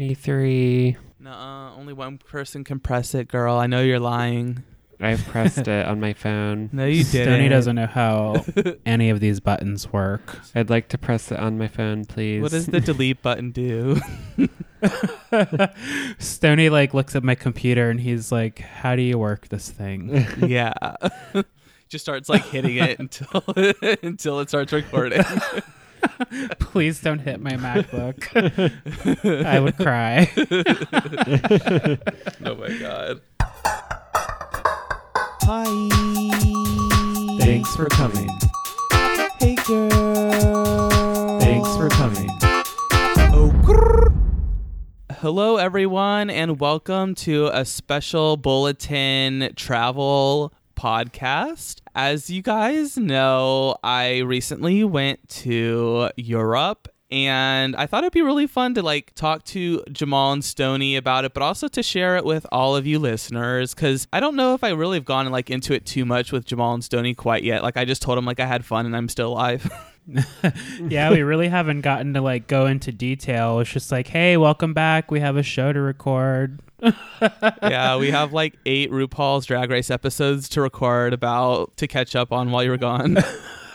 Me three. Nuh-uh, only one person can press it, girl. I know you're lying. I've pressed it on my phone. No, you didn't. Stoney doesn't know how any of these buttons work. I'd like to press it on my phone, please. What does the delete button do? Stoney like looks at my computer and he's like, "How do you work this thing?" yeah. Just starts like hitting it until until it starts recording. Please don't hit my MacBook. I would cry. oh my god. Hi. Thanks for coming. Hey girl. Thanks for coming. Oh, grrr. Hello, everyone, and welcome to a special bulletin travel podcast. As you guys know, I recently went to Europe. And I thought it'd be really fun to like talk to Jamal and Stony about it, but also to share it with all of you listeners. Cause I don't know if I really have gone like into it too much with Jamal and Stony quite yet. Like I just told them like I had fun and I'm still alive. yeah, we really haven't gotten to like go into detail. It's just like, hey, welcome back. We have a show to record. Yeah, we have like eight RuPaul's Drag Race episodes to record about to catch up on while you were gone.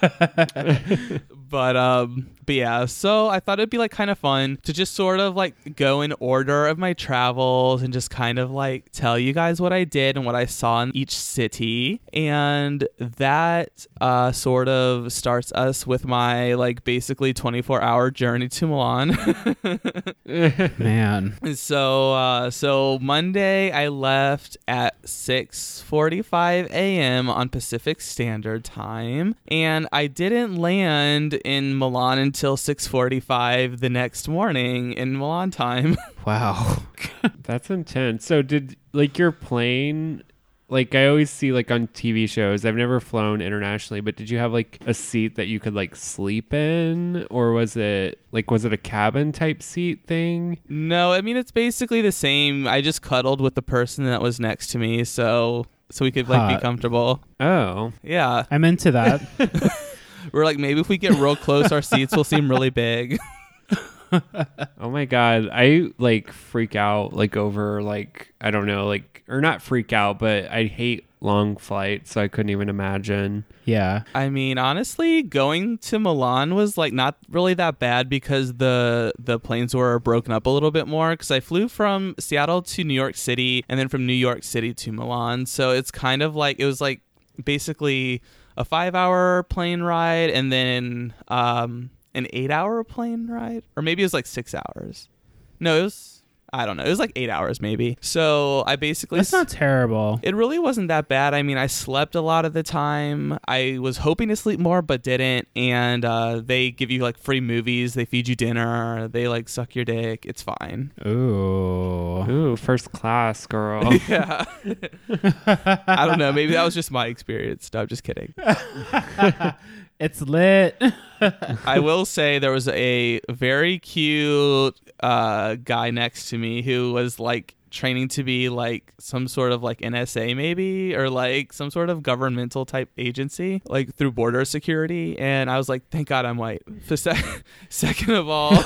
but um but yeah so i thought it'd be like kind of fun to just sort of like go in order of my travels and just kind of like tell you guys what i did and what i saw in each city and that uh sort of starts us with my like basically 24 hour journey to milan Man. so uh so monday i left at 6:45 a.m. on pacific standard time and i didn't land in milan until 6:45 the next morning in milan time Wow. That's intense. So did like your plane like I always see like on TV shows. I've never flown internationally, but did you have like a seat that you could like sleep in or was it like was it a cabin type seat thing? no i mean it's basically the same i just cuddled with the person that was next to me so so we could like be comfortable Oh. yeah I'm into that. we're like maybe if we get real close our seats will seem really big Oh my god, I like freak out like over like I don't know like or not freak out, but I hate long flights, so I couldn't even imagine. yeah. I mean, honestly, going to Milan was like not really that bad because the the planes were broken up a little bit more. Because I flew from Seattle to New York City and then from New York City to Milan, so it's kind of like it was like basically a five hour plane ride and then um, an eight hour plane ride, or maybe it was like six hours. No, it was I don't know. It was like eight hours maybe. So I basically That's not terrible. it really wasn't that bad. I mean, I slept a lot of the time. I was hoping to sleep more, but didn't. And uh, they give you like free movies. They feed you dinner. They like suck your dick. It's fine. Ooh. Ooh, first class, girl. yeah. I don't know. Maybe that was just my experience. No, I'm just kidding. It's lit. I will say there was a very cute uh, guy next to me who was like training to be like some sort of like NSA maybe or like some sort of governmental type agency like through border security and I was like thank god I'm white. For sec- second of all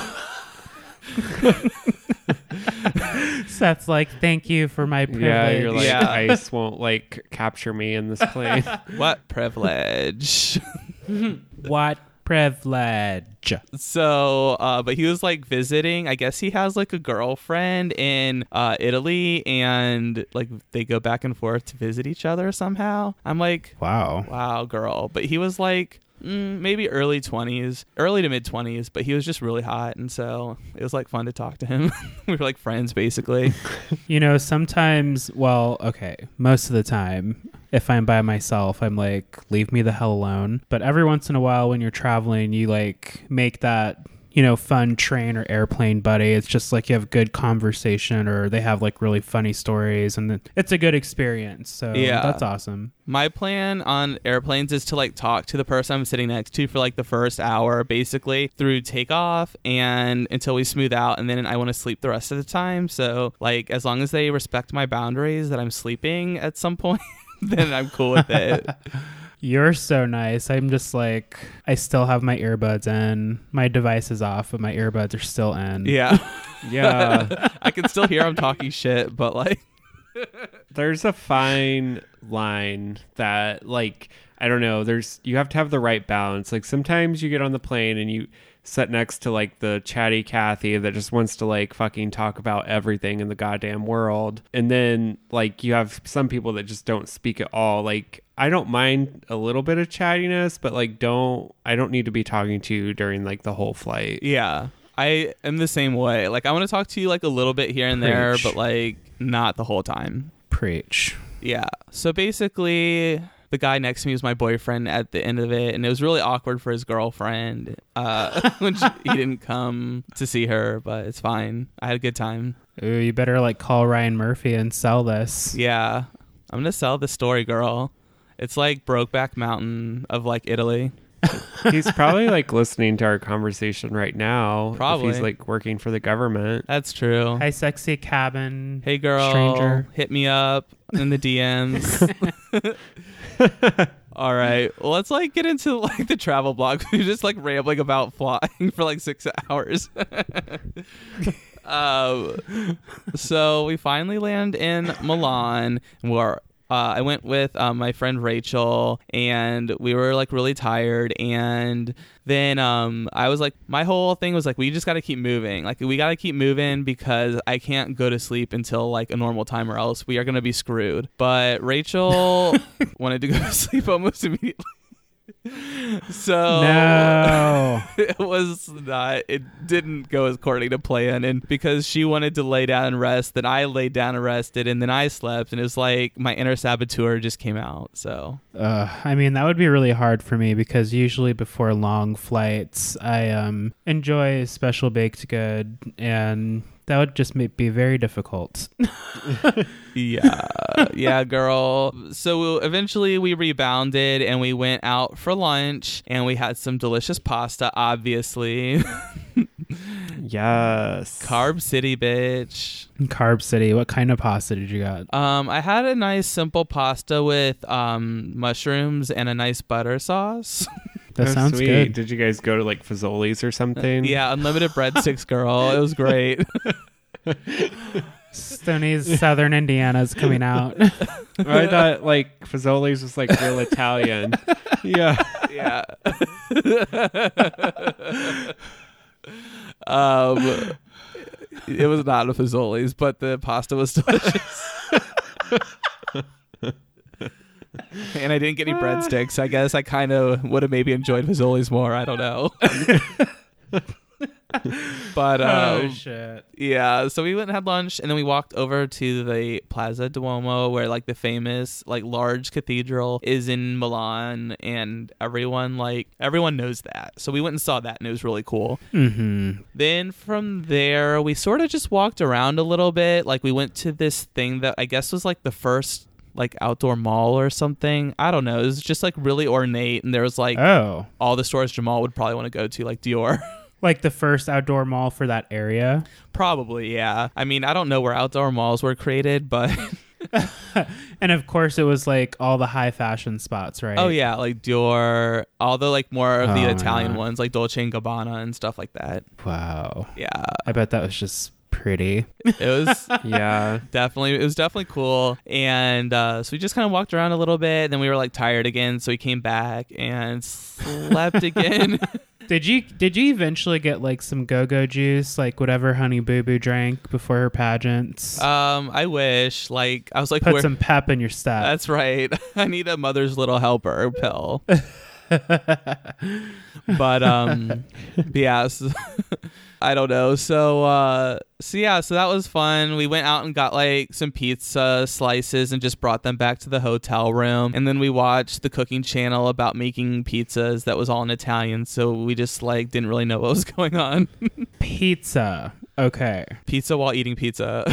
Seth's like, thank you for my privilege. yeah, you're like Yeah. ice won't like capture me in this plane. what privilege. What privilege? So, uh, but he was like visiting. I guess he has like a girlfriend in uh, Italy, and like they go back and forth to visit each other somehow. I'm like, Wow. wow, girl. But he was like mm, maybe early 20s, early to mid 20s, but he was just really hot. And so it was like fun to talk to him. we were like friends basically. You know, sometimes, well, okay, most of the time, if I'm by myself, I'm like, leave me the hell alone. But every once in a while, when you're traveling, you like make that, you know, fun train or airplane buddy. It's just like you have good conversation or they have like really funny stories and it's a good experience. So Yeah. that's awesome. My plan on airplanes is to like talk to the person I'm sitting next to for like the first hour, basically through takeoff and until we smooth out, and then I want to sleep the rest of the time. So like as long as they respect my boundaries that I'm sleeping at some point, then I'm cool with it. You're so nice. I'm just like, I still have my earbuds in. My device is off, but my earbuds are still in. Yeah. Yeah. I can still hear him talking shit, but like, there's a fine line that like I don't know, there's you have to have the right balance. Like sometimes you get on the plane and you sit next to like the chatty Kathy that just wants to like fucking talk about everything in the goddamn world. And then like you have some people that just don't speak at all. Like I don't mind a little bit of chattiness, but like don't I don't need to be talking to you during like the whole flight. yeah. I am the same way. Like, I want to talk to you like a little bit here and there, but like not the whole time. Preach. Yeah. So basically, the guy next to me was my boyfriend at the end of it, and it was really awkward for his girlfriend uh, when she, he didn't come to see her, but it's fine. I had a good time. Ooh, you better like call Ryan Murphy and sell this. Yeah. I'm going to sell the story, girl. It's like Brokeback Mountain of like Italy. He's probably like listening to our conversation right now. if Probably. he's like working for the government. That's true. Hi, sexy cabin. Hey, girl. Stranger. Hit me up in the DMs. All right. Well, let's like get into like the travel blog. We're just like rambling about flying for like six hours. um, so we finally land in Milan. We're uh, I went with um, my friend Rachel, and we were like really tired. And then um, I was like, my whole thing was like, we just got to keep moving. Like, we got to keep moving because I can't go to sleep until like a normal time, or else we are gonna be screwed. But Rachel wanted to go to sleep almost immediately. So No. it was not it didn't go according to plan and because she wanted to lay down and rest then i laid down and rested and then i slept and it was like my inner saboteur just came out so Uh, I mean, that would be really hard for me because usually before long flights, I um, enjoy special baked good, and that would just be very difficult. yeah yeah girl so eventually we rebounded and we went out for lunch and we had some delicious pasta obviously Yes. carb city bitch Carb City, what kind of pasta did you got? Um, I had a nice simple pasta with um mushrooms and a nice butter sauce. That Oh, sounds sweet. good. Did you guys go to like Fazoli's or something? yeah, unlimited breadsticks, girl. It was great. Stoney's Southern Indiana's coming out. I thought like Fazoli's was like real Italian. yeah. yeah. um, it was not a Fazoli's, but the pasta was delicious. and I didn't get any breadsticks. I guess I kind of would have maybe enjoyed Fazoli's more. I don't know. but um, oh shit! Yeah, so we went and had lunch, and then we walked over to the Plaza Duomo, where like the famous like large cathedral is in Milan, and everyone like everyone knows that. So we went and saw that, and it was really cool. Mm-hmm. Then from there, we sort of just walked around a little bit. Like we went to this thing that I guess was like the first like outdoor mall or something. I don't know. It was just like really ornate, and there was like Oh, all the stores Jamal would probably want to go to, like Dior. like the first outdoor mall for that area. Probably, yeah. I mean, I don't know where outdoor malls were created, but And of course, it was like all the high fashion spots, right? oh yeah, like Dior, all the like more of the Oh, Italian ones, like Dolce and Gabbana and stuff like that. Wow. Yeah, I bet that was just pretty. it was Yeah. definitely it was definitely cool. And uh, so we just kind of walked around a little bit. Then we were like tired again, so we came back and slept again. Did you did you eventually get like some go go juice, like whatever Honey Boo Boo drank before her pageants? um, I wish like I was like, Put where- some pep in your step. That's right. I need a mother's little helper pill. but um yeah, so- I don't know. So uh so yeah, so that was fun. We went out and got like some pizza slices and just brought them back to the hotel room. And then we watched the cooking channel about making pizzas that was all in Italian, so we just like didn't really know what was going on. Pizza. Okay. pizza while eating pizza.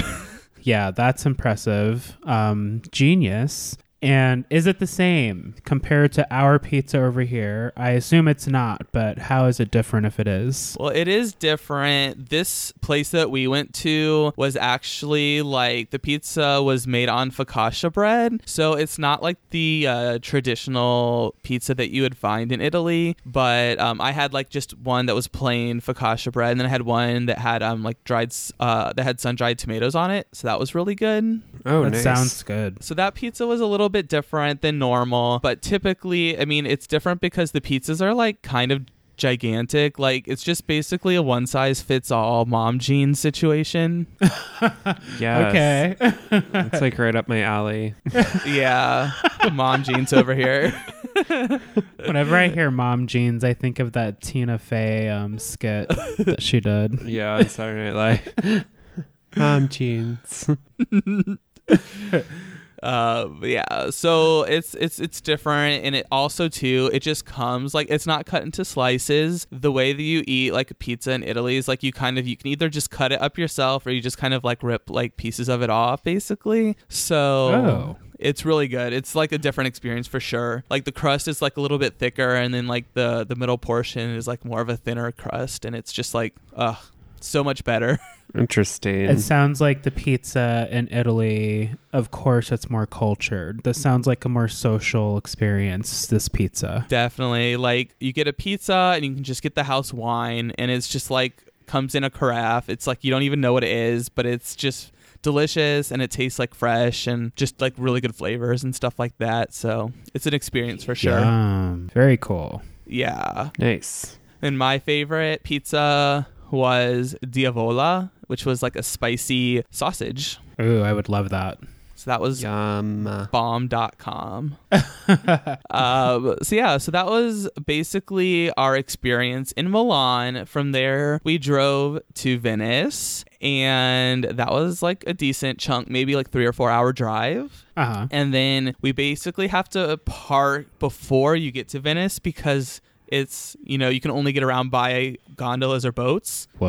Yeah, that's impressive. Um, genius. And is it the same compared to our pizza over here? I assume it's not, but how is it different if it is? Well, it is different. This place that we went to was actually like the pizza was made on focaccia bread. So it's not like the uh, traditional pizza that you would find in Italy. But um, I had like just one that was plain focaccia bread, and then I had one that had um like dried uh that had sun dried tomatoes on it. So that was really good. Oh, that nice. sounds good. So that pizza was a little bit different than normal, but typically, I mean, it's different because the pizzas are like kind of gigantic. Like it's just basically a one size fits all mom jeans situation. Yes. Okay. It's like right up my alley. yeah, The mom jeans over here. Whenever I hear mom jeans, I think of that Tina Fey um, skit that she did. Yeah, on Saturday Night Live. Mom jeans. Uh, yeah. So it's it's it's different, and it also too. It just comes like it's not cut into slices. The way that you eat like a pizza in Italy is like you kind of you can either just cut it up yourself or you just kind of like rip like pieces of it off, basically. So. Oh. It's really good. It's like a different experience for sure. Like the crust is like a little bit thicker, and then like the the middle portion is like more of a thinner crust, and it's just like ugh, so much better. Interesting. It sounds like the pizza in Italy, of course, it's more cultured. This sounds like a more social experience, this pizza. Definitely. Like you get a pizza and you can just get the house wine and it's just like comes in a carafe. It's like you don't even know what it is, but it's just delicious and it tastes like fresh and just like really good flavors and stuff like that. So it's an experience for sure. Yum. Very cool. Yeah. nice. And my favorite pizza was Diavola, which was like a spicy sausage. Ooh, I would love that. So that was Yum. bomb.com. uh, so yeah, so that was basically our experience in Milan. From there, we drove to Venice, and that was like a decent chunk, maybe like three or four hour drive. Uh huh. And then we basically have to park before you get to Venice because it's you know you can only get around by gondolas or boats. Whoa.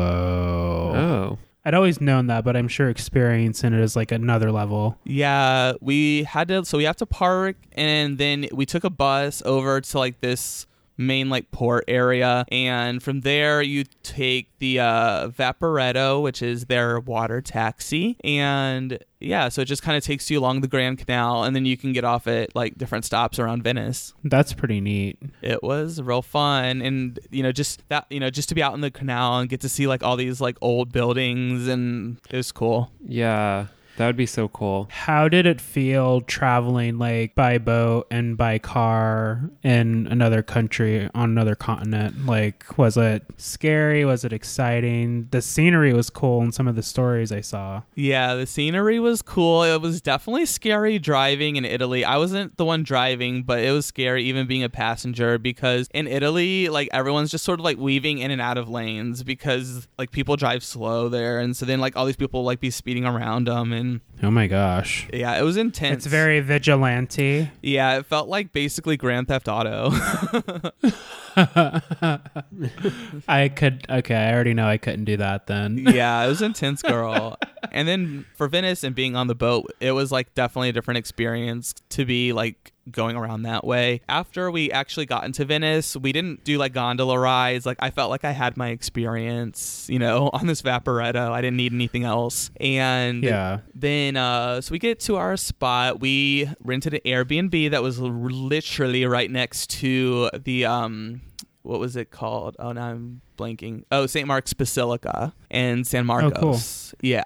Oh. I'd always known that, but I'm sure experiencing it is like another level. Yeah, we had to so we have to park and then we took a bus over to like this main like port area and from there you take the uh Vaporetto, which is their water taxi and yeah, so it just kind of takes you along the Grand Canal and then you can get off at like different stops around Venice. That's pretty neat. It was real fun and you know just that you know just to be out in the canal and get to see like all these like old buildings and it was cool. Yeah. That would be so cool. How did it feel traveling like by boat and by car in another country on another continent? Like, was it scary? Was it exciting? The scenery was cool in some of the stories I saw. Yeah, the scenery was cool. It was definitely scary driving in Italy. I wasn't the one driving, but it was scary even being a passenger because in Italy, like everyone's just sort of like weaving in and out of lanes because like people drive slow there, and so then like all these people like be speeding around them, and Oh my gosh. yeah, it was intense. It's very vigilante. yeah, it felt like basically Grand Theft Auto. I could, okay, I already know I couldn't do that then. yeah, it was intense, girl. and then for Venice and being on the boat, it was like definitely a different experience to be like going around that way. After we actually got into Venice, we didn't do like gondola rides. Like I felt like I had my experience, you know, on this Vaporetto. I didn't need anything else. And Yeah. then uh so we get to our spot. We rented an Airbnb that was literally right next to the um what was it called? Oh, now I'm blanking. Oh, St. Mark's Basilica and San oh, Marcos. cool. Yeah.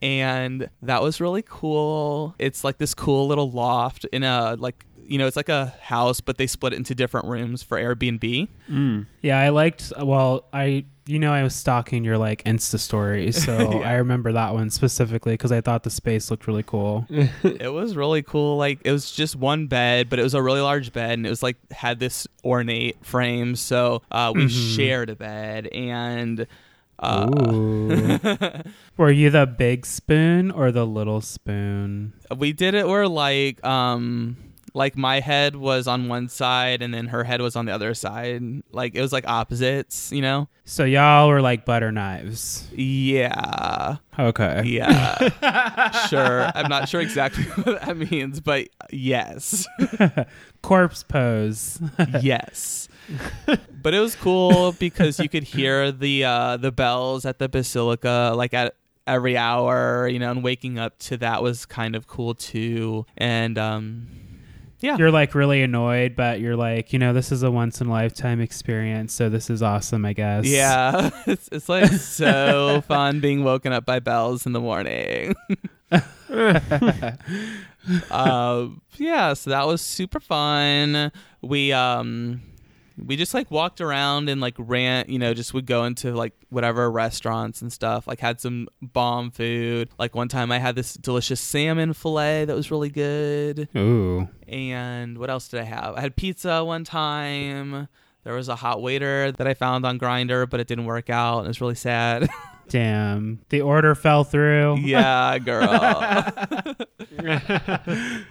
And that was really cool. It's like this cool little loft in a like you know, it's like a house, but they split it into different rooms for Airbnb. Mm. Yeah, I liked. Well, I you know I was stalking your like Insta stories, so Yeah. I remember that one specifically because I thought the space looked really cool. it was really cool. Like it was just one bed, but it was a really large bed, and it was like had this ornate frame. So uh, we Mhm. shared a bed, and uh, Were you the big spoon or the little spoon? we did it where like um Like my head was on one side and then her head was on the other side. Like it was like opposites, you know? So y'all were like butter knives. Yeah. Okay. Yeah. sure. I'm not sure exactly what that means, but yes. Corpse pose. yes. but it was cool because you could hear the uh, the bells at the basilica like at every hour, you know, and waking up to that was kind of cool too. And um yeah. You're like really annoyed, but you're like, you know, this is a once in a lifetime experience, so this is awesome, I guess. Yeah, it's, it's like so fun being woken up by bells in the morning. um, yeah, so that was super fun. We um we just like walked around and like ran, you know, just would go into like whatever restaurants and stuff. Like had some bomb food. Like one time I had this delicious salmon fillet that was really good. Ooh. And what else did I have? I had pizza one time. There was a hot waiter that I found on Grindr, but it didn't work out. It was really sad. Damn. The order fell through. yeah, girl.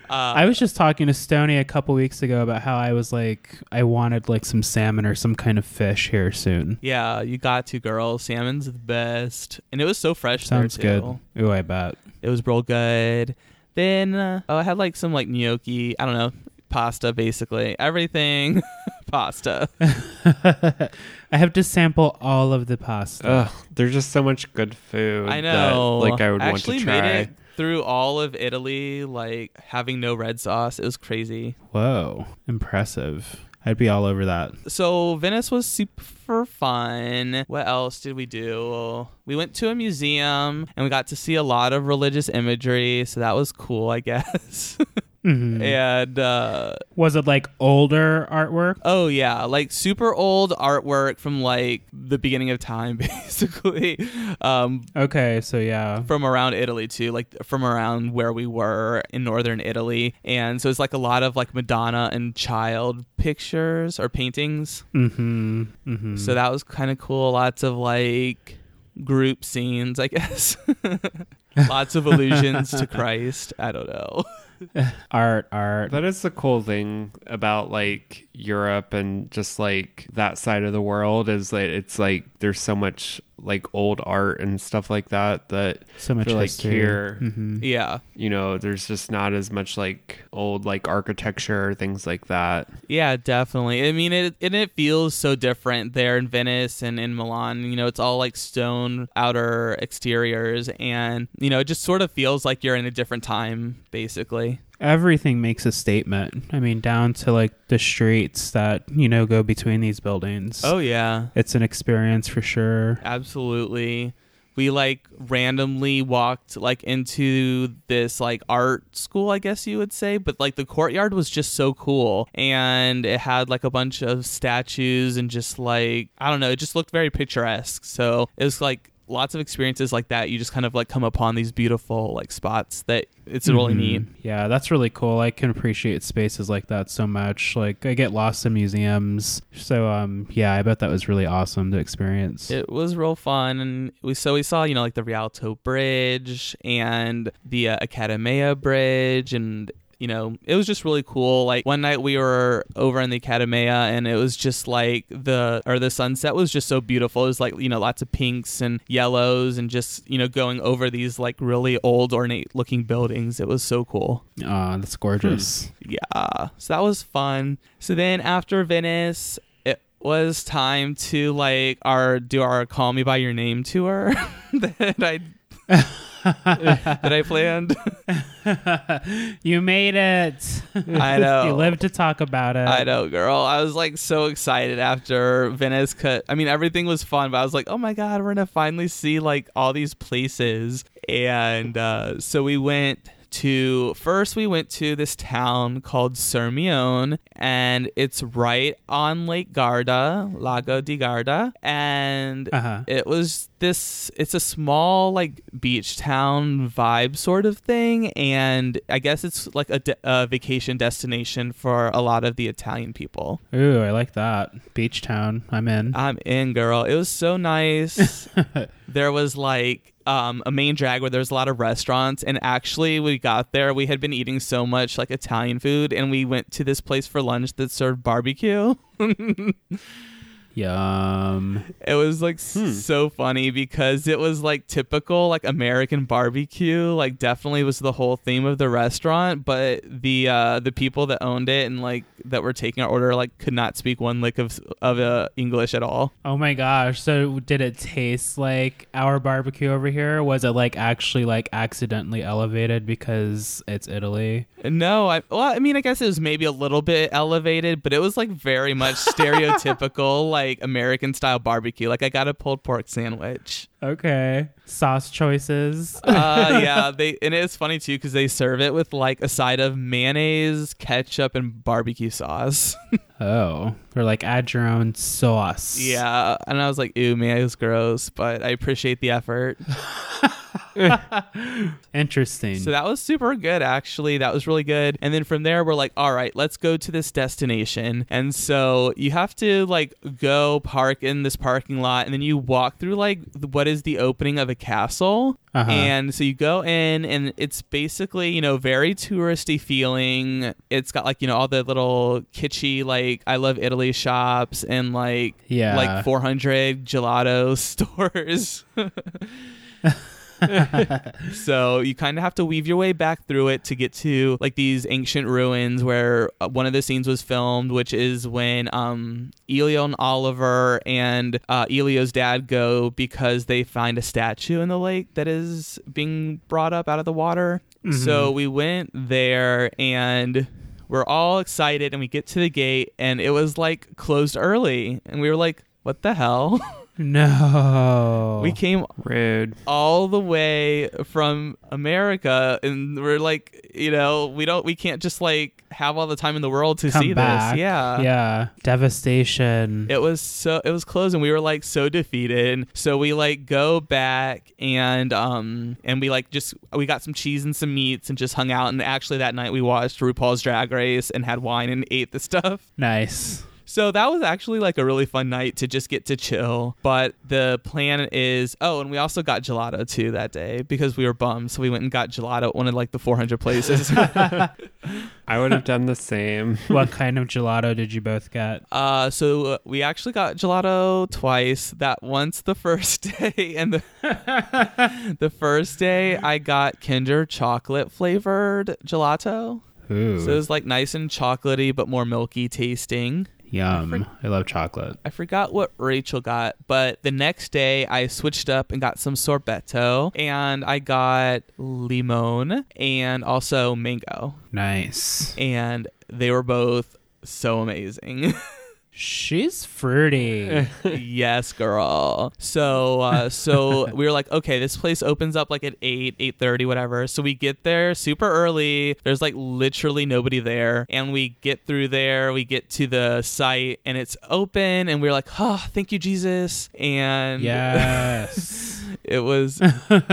I was just talking to Stony a couple weeks ago about how I was like, I wanted like some salmon or some kind of fish here soon. yeah, you got to, girl. Salmon's the best, and it was so fresh. Sounds good. Ooh, I bet. It was real good. Then uh, oh, I had like some like gnocchi. I don't know, pasta, basically everything, pasta. I have to sample all of the pasta. Ugh, there's just so much good food. I know. That, like I would want actually to try. made it through all of Italy, like having no red sauce. It was crazy. Whoa. Impressive. I'd be all over that. So Venice was super fun. What else did we do? We went to a museum and we got to see a lot of religious imagery, so that was cool, I guess. Mhm. and uh Was it like older artwork? oh yeah, like super old artwork from like the beginning of time basically. Um Okay, so yeah. from around Italy too, like from around where we were in northern Italy. And so it's like a lot of like Madonna and child pictures or paintings. Mm-hmm. Mm-hmm. So that was kind of cool. Lots of like group scenes, I guess. Lots of allusions to Christ. I don't know. art, art. That is the cool thing about like Europe and just like that side of the world is that it's like there's so much like old art and stuff like that that So much feel like history. here- Mhm. Yeah. you know there's just not as much like old like architecture things like that. Yeah, definitely. I mean, it and it feels so different there in Venice and in Milan. You know, it's all like stone outer exteriors, and you know, it just sort of feels like you're in a different time, basically. Everything makes a statement. I mean, down to like the streets that, you know, go between these buildings. Oh yeah, It's an experience for sure. absolutely. We like randomly walked like into this like art school, I guess you would say, but like the courtyard was just so cool and it had like a bunch of statues and just like I don't know, it just looked very picturesque. So it was like lots of experiences like that. You just kind of like come upon these beautiful like spots that it's really Mhm. neat. Yeah, that's really cool. I can appreciate spaces like that so much. Like I get lost in museums. So um yeah, I bet that was really awesome to experience. It was real fun, and we so we saw you know like the Rialto Bridge and the uh, Accademia Bridge, and you know it was just really cool. Like one night we were over in the Accademia, and it was just like the or the sunset was just so beautiful. It was like you know lots of pinks and yellows, and just you know going over these like really old ornate looking buildings. It was so cool. Aw, that's gorgeous. Hmm. Yeah. So that was fun. So then after Venice, it was time to like our do our call me by your name tour that I that I planned. you made it. I know. you live to talk about it. I know, girl. I was like so excited after Venice cut. I mean, everything was fun, but I was like, oh my God, we're going to finally see like all these places. And uh, so we went to, first, we went to this town called Sirmione, and it's right on Lake Garda, Lago di Garda. And Uh-huh. it was this it's a small like beach town vibe sort of thing and i guess it's like a, de- a vacation destination for a lot of the italian people Ooh, I like that. Beach town. I'm in. i'm in girl it was so nice there was like um, a main drag where there's a lot of restaurants. And actually, we got there, we had been eating so much like Italian food, and we went to this place for lunch that served barbecue. Yum. It was like Hmm. so funny because it was like typical like American barbecue. Like definitely was the whole theme of the restaurant, but the uh the people that owned it and like that were taking our order like could not speak one lick of of uh, English at all. Oh my gosh. So did it taste like our barbecue over here? Was it like actually like accidentally elevated because it's Italy? No, I well, I mean, I guess it was maybe a little bit elevated, but it was like very much stereotypical, like American style barbecue. Like I got a pulled pork sandwich. Okay. Sauce choices. Uh, yeah, they and it's funny too because they serve it with like a side of mayonnaise, ketchup, and barbecue sauce. oh. Or like add your own sauce. yeah, and I was like, "Ew, mayonnaise gross," but I appreciate the effort. Interesting. So that was super good, actually. That was really good. And then from there, we're like, all right, let's go to this destination. And so you have to like go park in this parking lot, and then you walk through like what is the opening of a castle. Uh-huh. And so you go in, and it's basically, you know, very touristy feeling. It's got like, you know, all the little kitschy, like, I love Italy shops and like, Yeah. like 400 gelato stores. so you kind of have to weave your way back through it to get to like these ancient ruins where uh, one of the scenes was filmed which is when um elio and oliver and uh, elio's dad go because they find a statue in the lake that is being brought up out of the water. So we went there and we're all excited and we get to the gate and it was like closed early and we were like what the hell no. we came Rude. all the way from America and we're like, you know, we don't we can't just like have all the time in the world to Come see back. this. Yeah. Yeah. Devastation. It was so it was closed and we were like so defeated. So we like go back and um and we like just we got some cheese and some meats and just hung out and actually that night we watched RuPaul's Drag Race and had wine and ate the stuff. nice. So that was actually like a really fun night to just get to chill. But the plan is oh, and we also got gelato too that day because we were bummed. So we went and got gelato at one of like the 400 places. I would have done the same. what kind of gelato did you both get? uh, so uh, we actually got gelato twice. That once the first day and the the first day I got Kinder chocolate flavored gelato. Ooh. So it was like nice and chocolatey but more milky tasting. Yum. I love chocolate. I forgot what Rachel got, but the next day I switched up and got some sorbetto and I got limon and also mango. Nice. And they were both so amazing. She's fruity. yes, girl. So uh so we were like, okay, this place opens up like at 8, 8:30 whatever. So we get there super early. There's like literally nobody there and we get through there, we get to the site and it's open and we're like, "Oh, thank you Jesus." And yes. it was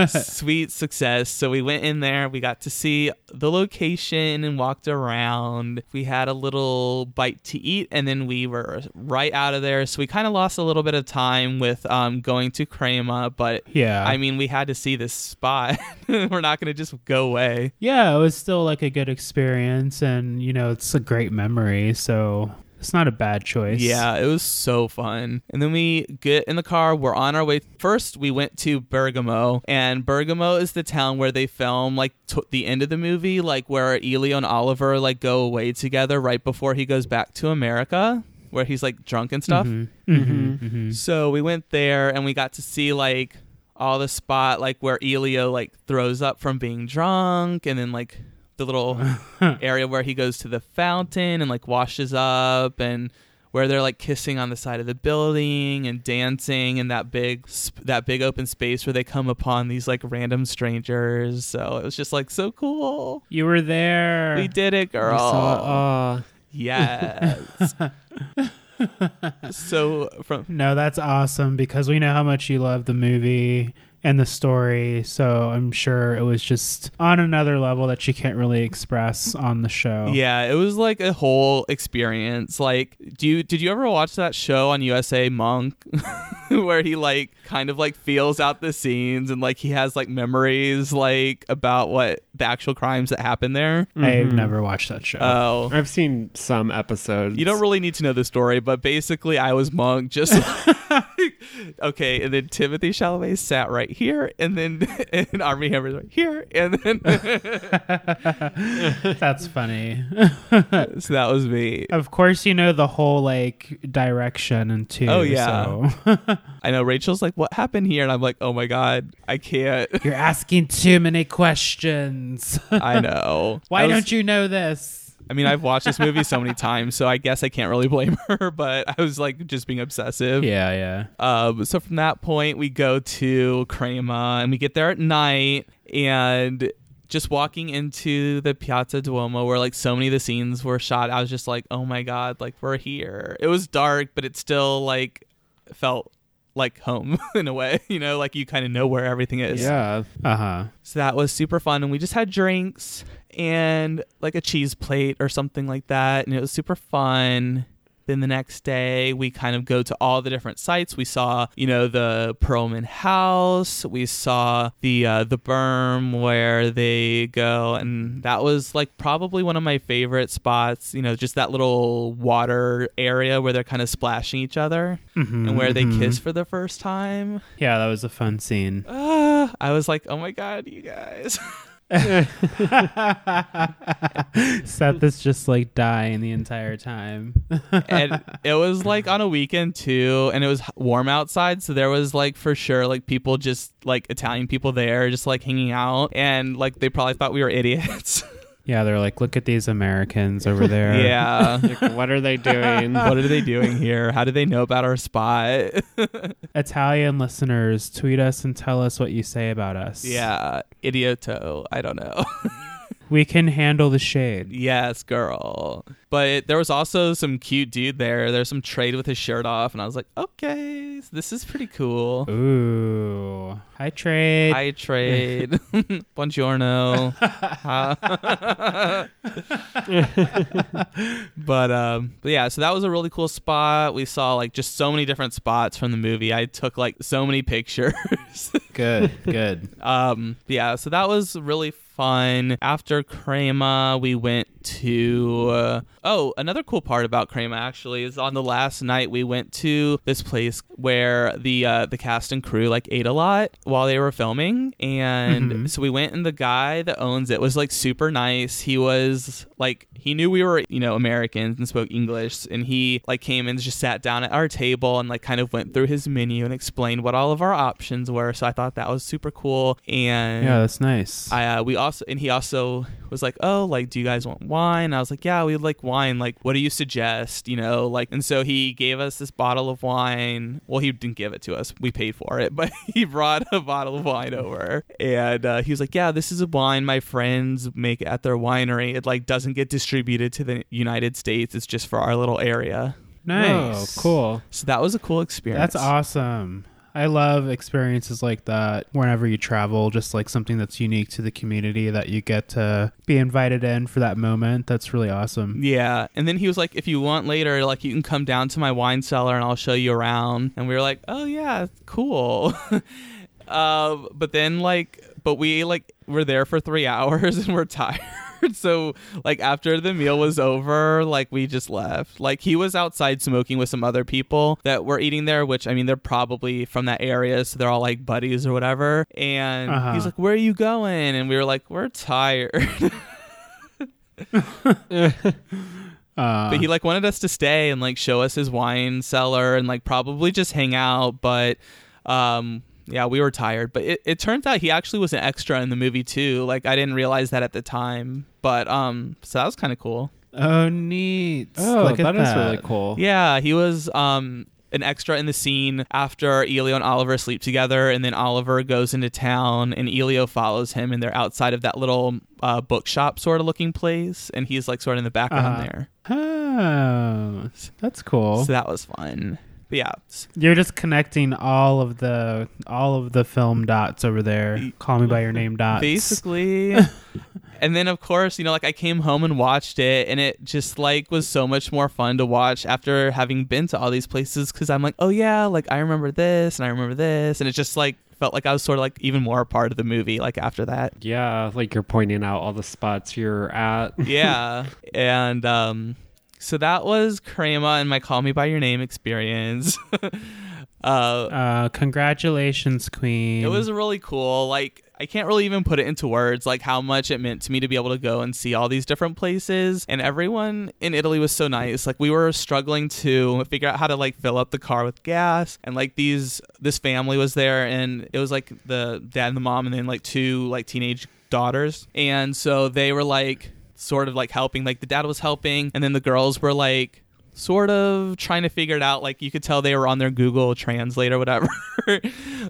sweet success. So we went in there, we got to see the location and walked around. We had a little bite to eat and then we were right out of there. So we kind of lost a little bit of time with um, going to Crema, but Yeah. I mean, we had to see this spot. we're not going to just go away. yeah, it was still like a good experience and you know, it's a great memory, so it's not a bad choice. Yeah, it was so fun. And then we get in the car. We're on our way. First, we went to Bergamo, and Bergamo is the town where they film like t- the end of the movie, like where Elio and Oliver like go away together right before he goes back to America, where he's like drunk and stuff. Mhm. Mhm. Mhm. So we went there and we got to see like all the spot like where Elio like throws up from being drunk and then like the little area where he goes to the fountain and like washes up and where they're like kissing on the side of the building and dancing in that big sp- that big open space where they come upon these like random strangers. So it was just like so cool. You were there. we did it girl. saw, oh, yes. So from No, that's awesome because we know how much you love the movie and the story. So I'm sure it was just on another level that she can't really express on the show. Yeah, it was like a whole experience. Like, do you did you ever watch that show on USA Monk where he like kind of like feels out the scenes and like he has like memories like about what the actual crimes that happened there? I've Mhm. never watched that show. Oh. I've seen some episodes. You don't really need to know the story, but basically, I was Monk, just like, okay, and then Timothée Chalamet sat right here, and then and Armie Hammer's right here, and then That's funny. so that was me. of course, you know the whole like direction and too. Oh, yeah. so. I know Rachel's like, "What happened here?" And I'm like, "Oh my god, I can't." You're asking too many questions. I know. Why I was- don't you know this? I mean, I've watched this movie so many times, so I guess I can't really blame her. But I was like just being obsessive. Yeah, yeah. Um, so from that point, we go to Crema and we get there at night and just walking into the Piazza Duomo where like so many of the scenes were shot. I was just like, oh my God, like we're here. It was dark, but it still like felt like home in a way, you know, like you kind of know where everything is. Yeah. Uh huh. So that was super fun. And we just had drinks and like a cheese plate or something like that. And it was super fun. Then the next day, we kind of go to all the different sites. We saw, you know, the Perlman House. We saw the uh, the berm where they go, and that was like probably one of my favorite spots. You know, just that little water area where they're kind of splashing each other Mm-hmm, and where they kiss for the first time. Yeah, that was a fun scene. Uh, I was like, oh my god, you guys. Seth is just like dying the entire time. and it was like on a weekend too and it was warm outside so there was like for sure like people just like italian people there just like hanging out and like they probably thought we were idiots yeah, they're like, look at these Americans over there. yeah Like, what are they doing? what are they doing here how do they know about our spot Italian listeners, tweet us and tell us what you say about us. yeah idioto i don't know We can handle the shade. yes girl but there was also some cute dude there there's some trade with his shirt off and i was like okay this is pretty cool Ooh. Hi, trade. Hi, trade. Buongiorno. Uh, but um, but yeah, so that was a really cool spot. We saw like just so many different spots from the movie. I took like so many pictures. Good, good. um, yeah, so that was really fun. After Crema, we went to uh, oh, another cool part about Crema actually is on the last night we went to this place where the uh, the cast and crew like ate a lot while they were filming, and Mhm. so we went and the guy that owns it was like super nice. He was like he knew we were you know Americans and spoke English, and he like came and just sat down at our table and like kind of went through his menu and explained what all of our options were. So I thought that was super cool, and Yeah, that's nice. I uh, we also and he also was like, "Oh, like do you guys want wine?" And I was like, "Yeah, we'd like wine. Like what do you suggest?" You know, like and so he gave us this bottle of wine. Well, he didn't give it to us. We paid for it, but he brought a bottle of wine over. And uh, he was like, "Yeah, this is a wine my friends make at their winery. It like doesn't get distributed to the United States. It's just for our little area." nice. Oh, cool. So that was a cool experience. That's awesome. I love experiences like that whenever you travel, just like something that's unique to the community that you get to be invited in for that moment. That's really awesome. Yeah. And then he was like, if you want later, like you can come down to my wine cellar and I'll show you around. And we were like, oh yeah, cool. uh, but then like, but we like were there for three hours and we're tired. So like after the meal was over, like we just left. Like he was outside smoking with some other people that were eating there, which I mean they're probably from that area, so they're all like buddies or whatever. And Uh-huh. he's like, "Where are you going?" And we were like, "We're tired." Uh, but he like wanted us to stay and like show us his wine cellar and like probably just hang out but um yeah we were tired but it, it turns out he actually was an extra in the movie too like i didn't realize that at the time but um so that was kind of cool oh, neat. Oh, Look at that is that. really cool. yeah he was um an extra in the scene after Elio and Oliver sleep together, and then Oliver goes into town, and Elio follows him, and they're outside of that little uh, bookshop sort of looking place, and he's like sort of in the background Uh-huh. there. Oh, that's cool. So that was fun. But yeah, You're just connecting all of the all of the film dots over there. Call me by your name dots. basically. and then of course, you know, like I came home and watched it, and it just like was so much more fun to watch after having been to all these places because I'm like, oh yeah, like I remember this and I remember this, and it just like felt like I was sort of like even more a part of the movie like after that. Yeah, like you're pointing out all the spots you're at. yeah. And um so that was Crema and my Call Me by Your Name experience. uh Uh, congratulations, Queen. it was really cool. Like I can't really even put it into words like how much it meant to me to be able to go and see all these different places and everyone in Italy was so nice. Like we were struggling to figure out how to like fill up the car with gas and like these this family was there and it was like the dad and the mom and then like two like teenage daughters. And so they were like sort of like helping like the dad was helping and then the girls were like sort of trying to figure it out. Like you could tell they were on their google translate or whatever.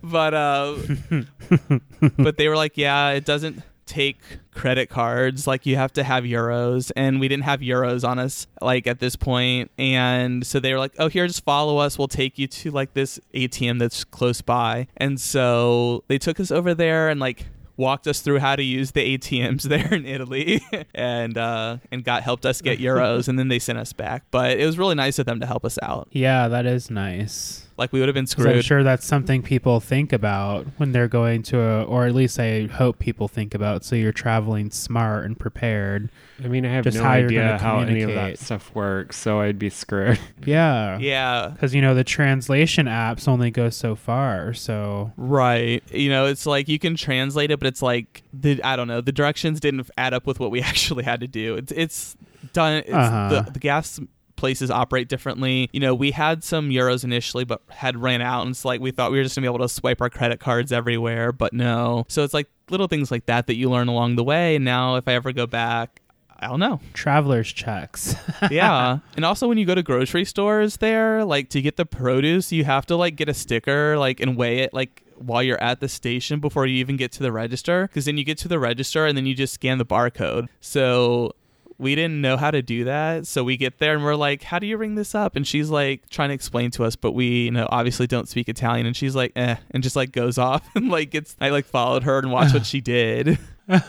But uh but they were like yeah it doesn't take credit cards. Like you have to have euros and we didn't have euros on us like at this point. And so they were like oh here just follow us. We'll take you to like this atm that's close by. And so they took us over there and like walked us through how to use the ATMs there in Italy and uh and got helped us get euros and then they sent us back but it was really nice of them to help us out yeah, that is nice. Like we would have been screwed. I'm sure that's something people think about when they're going to a, or at least I hope people think about. So you're traveling smart and prepared. I mean, I have Just no how idea how any of that stuff works, so I'd be screwed. Yeah. yeah Because, you know, the translation apps only go so far. So, Right. You know, it's like you can translate it, but it's like the I don't know, the directions didn't add up with what we actually had to do. It's it's done. It's Uh-huh. the the gas places operate differently. You know, we had some euros initially, but had ran out, and it's like we thought we were just gonna be able to swipe our credit cards everywhere, but no. So it's like little things like that that you learn along the way. And now, if I ever go back. I don't know. traveler's checks. yeah. And also when you go to grocery stores there, like to get the produce, you have to like get a sticker like and weigh it like while you're at the station before you even get to the register because then you get to the register and then you just scan the barcode. So we didn't know how to do that. So we get there and we're like, "How do you ring this up?" And she's like trying to explain to us, but we, you know, obviously don't speak Italian and she's like, "Eh," and just like goes off and like gets I like followed her and watched what she did.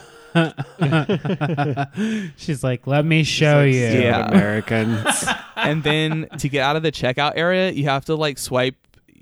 She's like, let me show Like, you. Yeah. Americans. and then to get out of the checkout area, you have to like swipe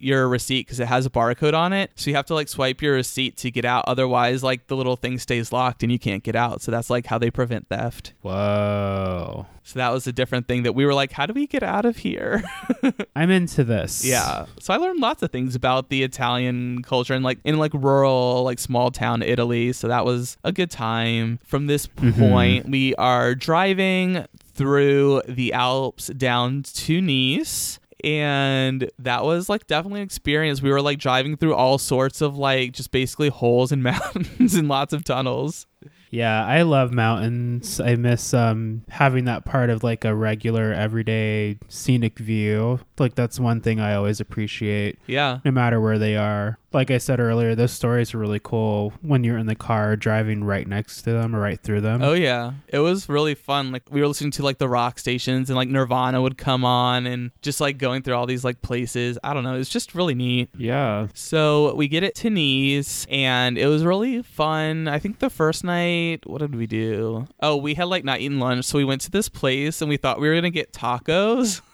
your receipt because it has a barcode on it. So you have to like swipe your receipt to get out. Otherwise, like the little thing stays locked and you can't get out. So that's like how they prevent theft. Whoa. So that was a different thing that we were like, how do we get out of here? I'm into this. yeah. So I learned lots of things about the Italian culture and like in like rural, like small town Italy. So that was a good time. From this mm-hmm. point, we are driving through the Alps down to Nice. And that was like definitely an experience. We were like driving through all sorts of like just basically holes and mountains and lots of tunnels. Yeah, I love mountains. I miss um having that part of like a regular everyday scenic view. Like that's one thing I always appreciate Yeah. no matter where they are. Like I said earlier, those stories are really cool when you're in the car driving right next to them or right through them. Oh yeah, it was really fun. Like we were listening to like the rock stations and like Nirvana would come on and just like going through all these like places. I don't know, it's just really neat. yeah. So we get it to Nice and it was really fun. I think the first night, what did we do? Oh, we had like not eaten lunch, so we went to this place and we thought we were gonna get tacos.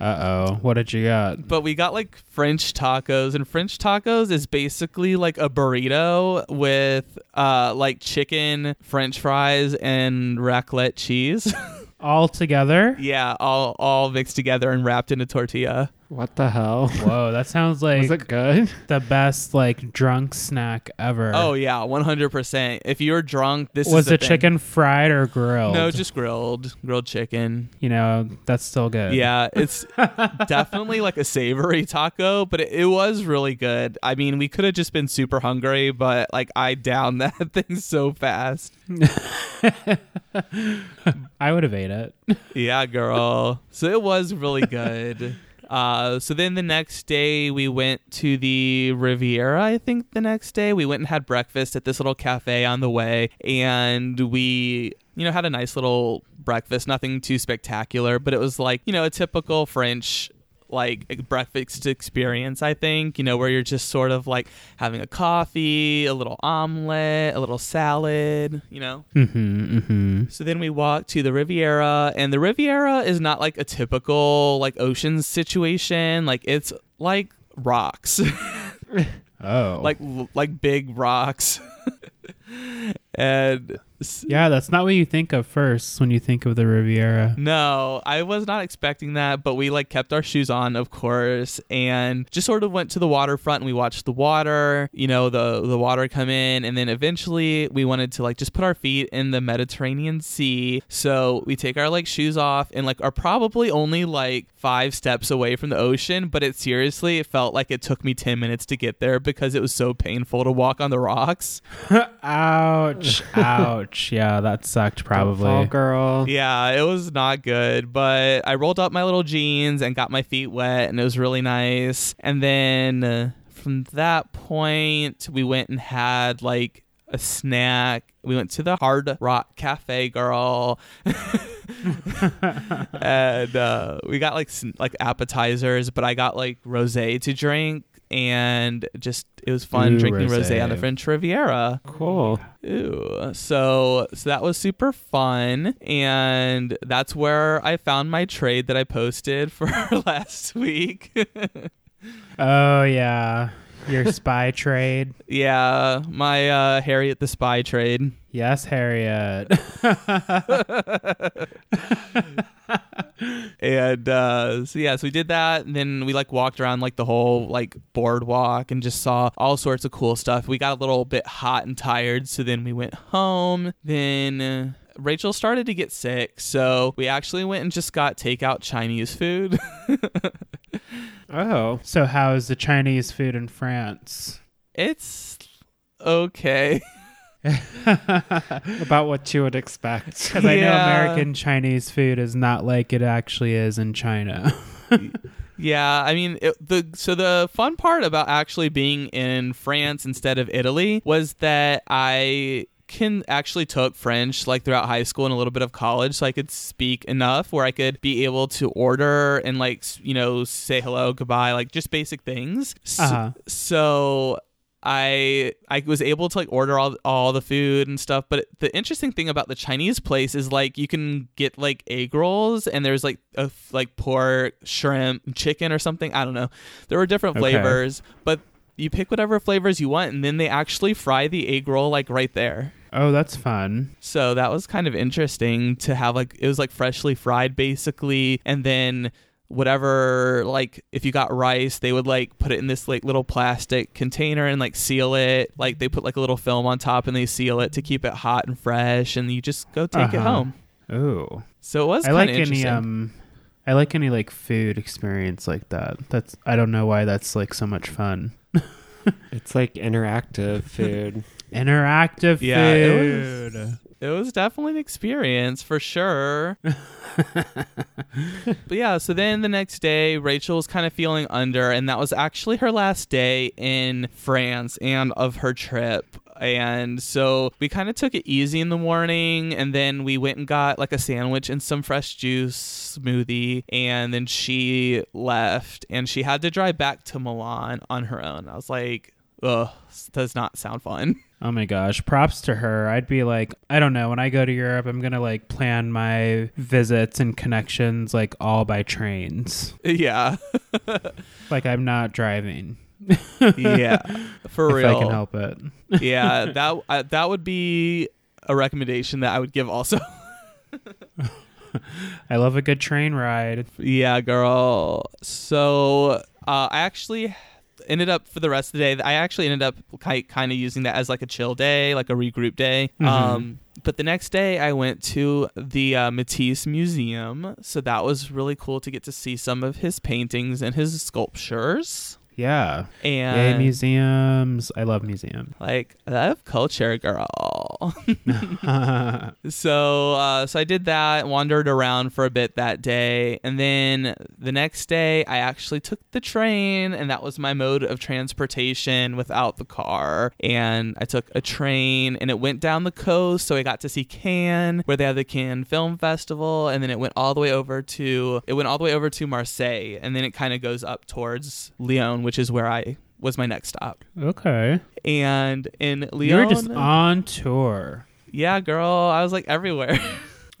Uh oh. What did you got? but we got like French tacos, and French tacos is basically like a burrito with uh like chicken, French fries, and raclette cheese. All together? yeah, all all mixed together and wrapped in a tortilla. What the hell? Whoa, that sounds like Was it good? the best like drunk snack ever. Oh yeah, one hundred percent. If you're drunk, this was is the the thing. chicken fried or grilled? No, just grilled, grilled chicken. you know that's still good. Yeah, it's definitely like a savory taco, but it, it was really good. I mean, we could have just been super hungry, but like I downed that thing so fast. I would have ate it. Yeah, girl. So it was really good. Uh, so then the next day we went to the Riviera. I think the next day we went and had breakfast at this little cafe on the way, and we, you know, had a nice little breakfast. Nothing too spectacular, but it was like you know a typical French like breakfast experience, I think, you know, where you're just sort of like having a coffee, a little omelet, a little salad, you know. Mm-hmm. Mm-hmm. So then we walk to the Riviera, and the Riviera is not like a typical like ocean situation. Like it's like rocks, Oh. like like big rocks, and Yeah, that's not what you think of first when you think of the Riviera. No, I was not expecting that, but we like kept our shoes on, of course, and just sort of went to the waterfront and we watched the water, you know, the the water come in, and then eventually we wanted to like just put our feet in the Mediterranean Sea. So we take our like shoes off and like are probably only like five steps away from the ocean, but it seriously it felt like it took me ten minutes to get there because it was so painful to walk on the rocks. ouch. ouch. Yeah, that sucked Fall probably. girl. Yeah, it was not good, but I rolled up my little jeans and got my feet wet, and it was really nice. And then uh, from that point, we went and had like a snack. We went to the Hard Rock Cafe, girl. and uh, we got like sn- like appetizers, but I got like rosé to drink, and just it was fun Ooh, drinking rosé on the French Riviera. Cool. Ew. So so that was super fun and that's where I found my trade that I posted for last week. Oh yeah. Your spy trade. yeah, my uh Harriet the Spy trade. Yes, Harriet. And uh so yeah, so we did that and then we like walked around like the whole like boardwalk and just saw all sorts of cool stuff. We got a little bit hot and tired, so then we went home. Then uh, Rachel started to get sick, so we actually went and just got takeout Chinese food. Oh. so how's the Chinese food in France? It's okay. About what you would expect. Because I know American Chinese food is not like it actually is in China. Yeah, I mean, it, the so the fun part about actually being in France instead of Italy was that I can actually took French like throughout high school and a little bit of college, so I could speak enough where I could be able to order and like you know say hello, goodbye, like just basic things. Uh-huh. so I I was able to like order all all the food and stuff. But the interesting thing about the Chinese place is like you can get like egg rolls and there's like a like pork, shrimp, chicken or something. I don't know. There were different Okay. flavors, but you pick whatever flavors you want, and then they actually fry the egg roll like right there. oh, that's fun. So that was kind of interesting to have like it was like freshly fried basically and then whatever like if you got rice they would like put it in this like little plastic container and like seal it like they put like a little film on top and they seal it to keep it hot and fresh and you just go take it Uh-huh. home Oh, so it was I like of any um, I like any like food experience like that. That's I don't know why that's like so much fun. It's like interactive food. Interactive Yeah, it food. was- it was definitely an experience for sure. But yeah so then the next day rachel was kind of feeling under and that was actually her last day in france and of her trip. And so we kind of took it easy in the morning and then we went and got like a sandwich and some fresh juice smoothie and then she left and she had to drive back to milan on her own. I was like ugh does not sound fun Oh my gosh, props to her. I'd be like, I don't know, when I go to Europe, I'm going to like plan my visits and connections like all by trains. yeah Like I'm not driving yeah for if real I can help it. yeah, that uh, that would be a recommendation that I would give also. I love a good train ride. yeah, girl. So uh, I actually ended up for the rest of the day. I actually ended up kind of using that as like a chill day, like a regroup day. Mhm. Um, but the next day I went to the uh, Matisse Museum, so that was really cool to get to see some of his paintings and his sculptures. Yeah. And Yay, museums. I love museums. like I love culture, girl. so uh, so I did that, wandered around for a bit that day, and then the next day I actually took the train, and that was my mode of transportation without the car. And I took a train, and it went down the coast, so I got to see Cannes, where they have the Cannes Film Festival, and then it went all the way over to it went all the way over to Marseille, and then it kind of goes up towards Lyon, which is where I was my next stop. okay. And in Lyon, You were just on tour. yeah, girl, I was like everywhere.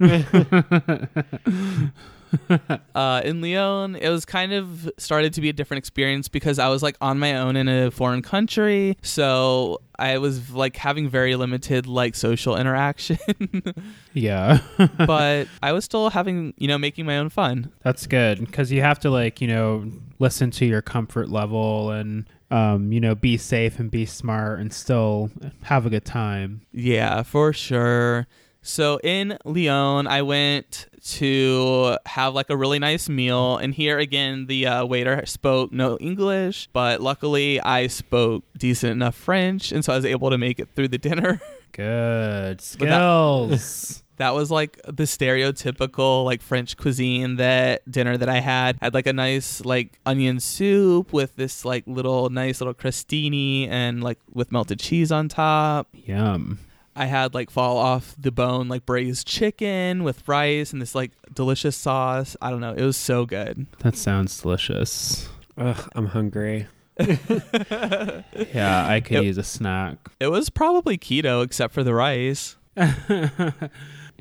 uh, in Lyon, it was kind of started to be a different experience because I was like on my own in a foreign country, so I was like having very limited like social interaction, Yeah. but I was still having you know making my own fun. That's good because you have to like you know listen to your comfort level and um, you know be safe and be smart and still have a good time. Yeah, for sure. So in Lyon, I went to have like a really nice meal, and here again, the uh, waiter spoke no English, but luckily I spoke decent enough French, and so I was able to make it through the dinner. Good skills. that was like the stereotypical like French cuisine that dinner that I had. I had like a nice like onion soup with this like little nice little crostini and like with melted cheese on top. Yum. I had like fall off the bone like braised chicken with rice and this like delicious sauce. I don't know, it was so good. That sounds delicious. Ugh, I'm hungry. Yeah, I could Yep. use a snack. It was probably keto except for the rice.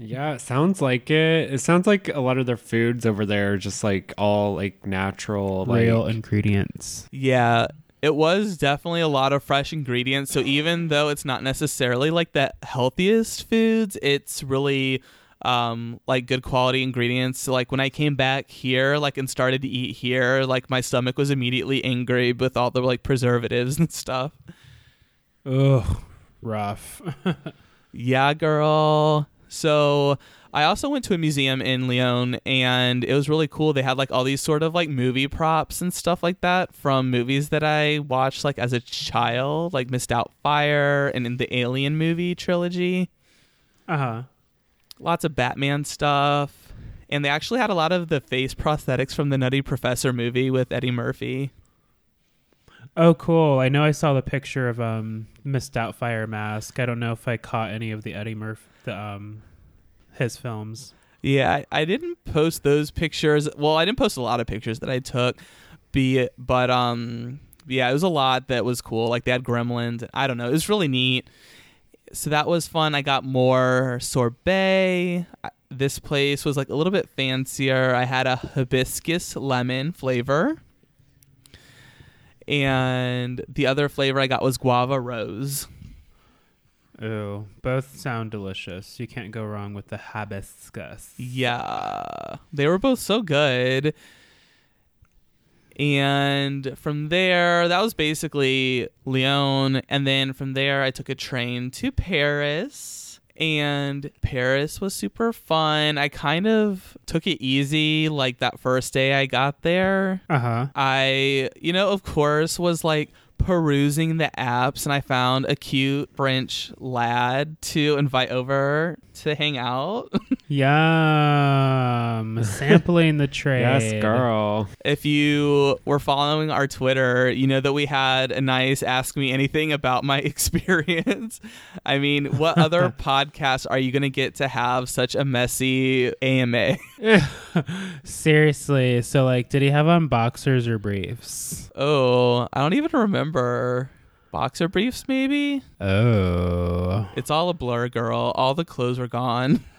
Yeah, it sounds like it. It sounds like a lot of their foods over there are just like all like natural, like Real ingredients. Yeah, it was definitely a lot of fresh ingredients. So even though it's not necessarily like the healthiest foods, it's really um like good quality ingredients. So like when I came back here like and started to eat here, like my stomach was immediately angry with all the like preservatives and stuff. Ugh, rough. Yeah, girl. So I also went to a museum in Lyon and it was really cool. They had like all these sort of like movie props and stuff like that from movies that I watched like as a child, like Missed Out Fire and in the Alien movie trilogy. uh huh. Lots of Batman stuff. And they actually had a lot of the face prosthetics from the Nutty Professor movie with Eddie Murphy. Oh, cool. I know I saw the picture of um Miss Doubtfire mask. I don't know if I caught any of the Eddie Murphy, the um, his films. Yeah, I, I didn't post those pictures. Well, I didn't post a lot of pictures that I took, be it, but um, yeah, it was a lot that was cool. Like they had gremlins. I don't know. It was really neat. So that was fun. I got more sorbet. This place was like a little bit fancier. I had a hibiscus lemon flavor. And the other flavor I got was guava rose. Ooh, both sound delicious. You can't go wrong with the hibiscus. Yeah, they were both so good. And from there, that was basically Lyon. And then from there, I took a train to Paris. And Paris was super fun. I kind of took it easy like that first day I got there. Uh huh. I, you know, of course, was like perusing the apps and I found a cute French lad to invite over to hang out. Yum. Sampling the trade. yes, girl. if you were following our Twitter, you know that we had a nice ask me anything about my experience. I mean, what other podcast are you going to get to have such a messy AMA? Seriously. So, like, did he have on boxers or briefs? Oh, I don't even remember. Boxer briefs, maybe? Oh. It's all a blur, girl. All the clothes were gone.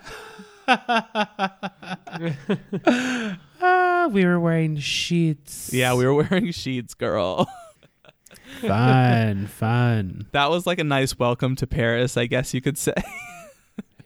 Ah, we were wearing sheets. Yeah, we were wearing sheets, girl. fun, fun. That was like a nice welcome to Paris, I guess you could say.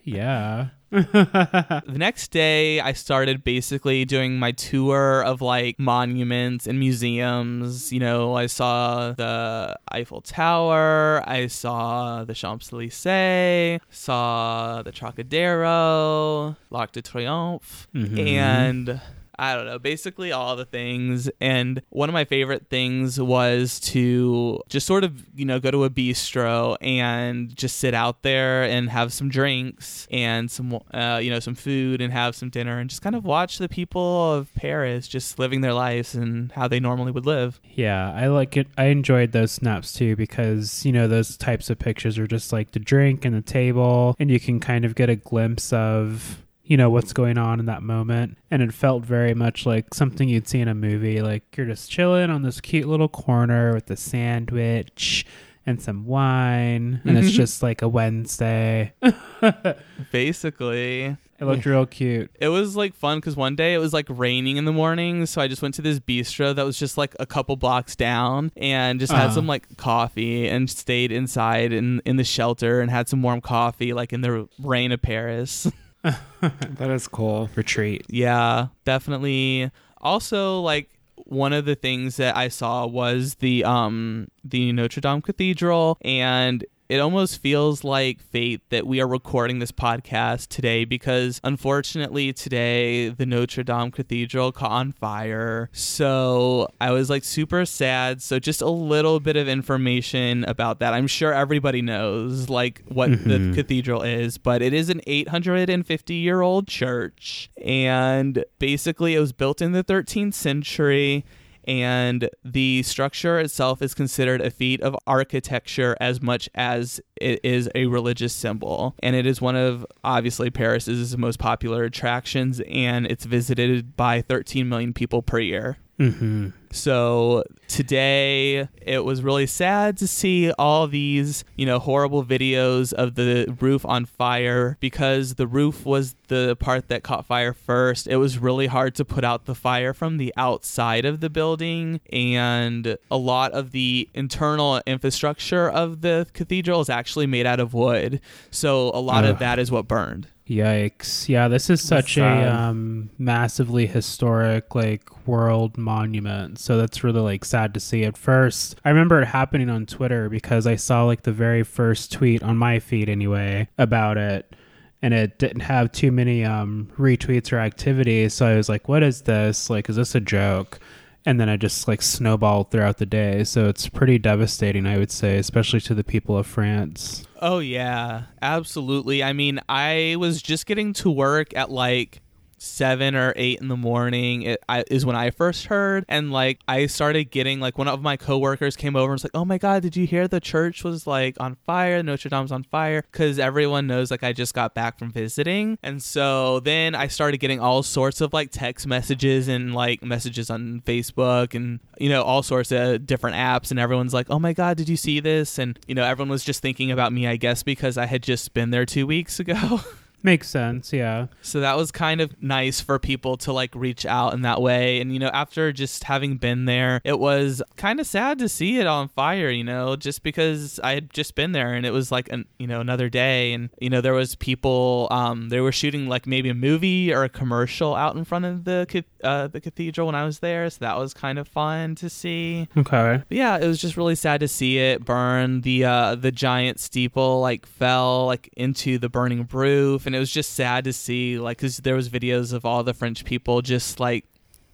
Yeah. the next day, I started basically doing my tour of like monuments and museums. You know, I saw the Eiffel Tower, I saw the Champs Elysees, saw the Trocadero, L'Arc de Triomphe, Mhm. and I don't know, basically all the things. And one of my favorite things was to just sort of, you know, go to a bistro and just sit out there and have some drinks and some, uh, you know, some food and have some dinner and just kind of watch the people of Paris just living their lives and how they normally would live. Yeah, I like it. I enjoyed those snaps too because, you know, those types of pictures are just like the drink and the table, and you can kind of get a glimpse of, you know, what's going on in that moment. And it felt very much like something you'd see in a movie. Like you're just chilling on this cute little corner with the sandwich and some wine, and it's Mhm. just like a Wednesday. Basically. It looked real cute. It was like fun because one day it was like raining in the morning, so I just went to this bistro that was just like a couple blocks down and just had Uh-huh. some like coffee and stayed inside in in the shelter and had some warm coffee like in the rain of Paris. That is cool. Retreat. yeah, definitely. Also, like one of the things that I saw was the um the Notre Dame Cathedral and it almost feels like fate that we are recording this podcast today because unfortunately today the Notre Dame Cathedral caught on fire. So I was like super sad. So just a little bit of information about that. I'm sure everybody knows like what the Mhm. cathedral is, but it is an 850 year old church. And basically, it was built in the 13th century. And the structure itself is considered a feat of architecture as much as it is a religious symbol. And it is one of, obviously, Paris's most popular attractions, and it's visited by 13 million people per year. Mm-hmm. So today it was really sad to see all these, you know, horrible videos of the roof on fire because the roof was the part that caught fire first. It was really hard to put out the fire from the outside of the building and a lot of the internal infrastructure of the cathedral is actually made out of wood. So a lot of that is what burned. Yikes. Yeah, this is such a um, massively historic, like, world monument. So that's really, like, sad to see. At first, I remember it happening on Twitter because I saw, like, the very first tweet on my feed, anyway, about it. And it didn't have too many um, retweets or activity. So I was like, what is this? Like, is this a joke? And then I just, like, snowballed throughout the day. So it's pretty devastating, I would say, especially to the people of France. Oh yeah, absolutely. I mean, I was just getting to work at like seven or eight in the morning it, I, is when I first heard, and like I started getting like one of my coworkers came over and was like, "Oh my god, did you hear the church was like on fire? Notre Dame's on fire?" Because everyone knows like I just got back from visiting, and so then I started getting all sorts of like text messages and like messages on Facebook and you know all sorts of different apps, and everyone's like, "Oh my god, did you see this?" And you know everyone was just thinking about me, I guess, because I had just been there two weeks ago. Makes sense, yeah. So that was kind of nice for people to like reach out in that way. And, you know, after just having been there, it was kind of sad to see it on fire, you know, just because I had just been there and it was like, an, you know, another day. And, you know, there was people, um, they were shooting like maybe a movie or a commercial out in front of the, uh, the cathedral when I was there. So that was kind of fun to see. Okay. But yeah, it was just really sad to see it burn. The uh, the giant steeple like fell like into the burning roof, and it was just sad to see like because there was videos of all the French people just like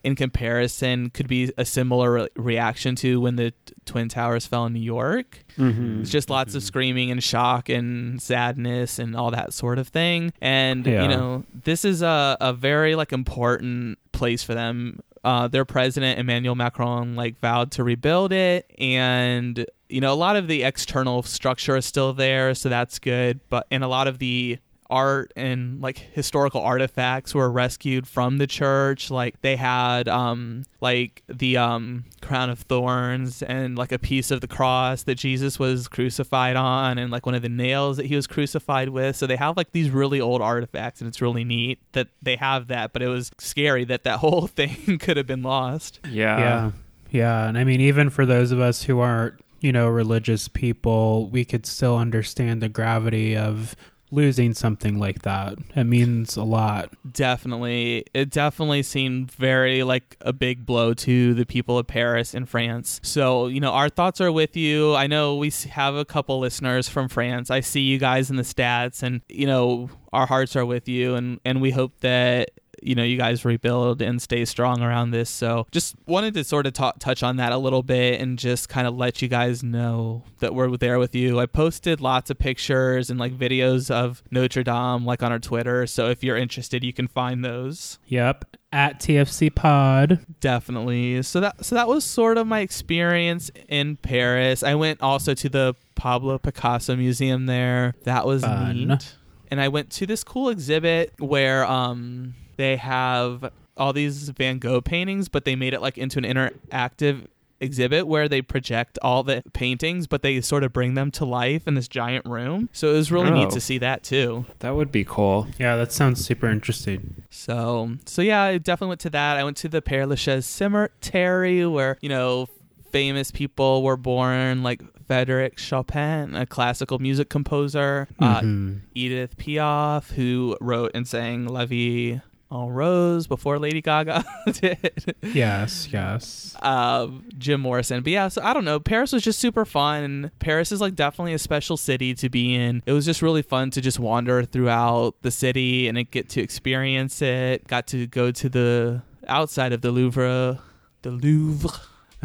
in comparison could be a similar re- reaction to when the t- twin towers fell in New York. Mm-hmm. It's just lots of screaming and shock and sadness and all that sort of thing. And Yeah. you know, this is a a very like important place for them. Uh, their president Emmanuel Macron like vowed to rebuild it, and you know a lot of the external structure is still there, so that's good. But and a lot of the art and like historical artifacts were rescued from the church like they had um like the um crown of thorns and like a piece of the cross that Jesus was crucified on and like one of the nails that he was crucified with so they have like these really old artifacts and it's really neat that they have that but it was scary that that whole thing could have been lost Yeah. yeah. Yeah. And I mean, even for those of us who aren't, you know, religious people, we could still understand the gravity of losing something like that. It means a lot. definitely it definitely seemed very like a big blow to the people of paris and france so you know our thoughts are with you i know we have a couple listeners from france i see you guys in the stats and you know our hearts are with you and and we hope that you know you guys rebuild and stay strong around this. So just wanted to sort of ta- touch on that a little bit and just kind of let you guys know that we're there with you. I posted lots of pictures and like videos of Notre Dame like on our Twitter. So if you're interested, you can find those. Yep. At TFC Pod. Definitely. So that so that was sort of my experience in Paris. I went also to the Pablo Picasso Museum there. That was Fun. neat. And I went to this cool exhibit where um they have all these Van Gogh paintings, but they made it like into an interactive exhibit where they project all the paintings, but they sort of bring them to life in this giant room. So it was really neat Oh. to see that too. That would be cool. Yeah, that sounds super interesting. So, so yeah, I definitely went to that. I went to the Père Lachaise Cemetery where, you know, famous people were born, like Frederic Chopin, a classical music composer, uh, Mhm. Edith Piaf, who wrote and sang La Vie en Rose before Lady Gaga did. yes, yes. um, Jim Morrison. But yeah, so I don't know. Paris was just super fun. Paris is like definitely a special city to be in. It was just really fun to just wander throughout the city and get to experience it. Got to go to the outside of the Louvre, the Louvre,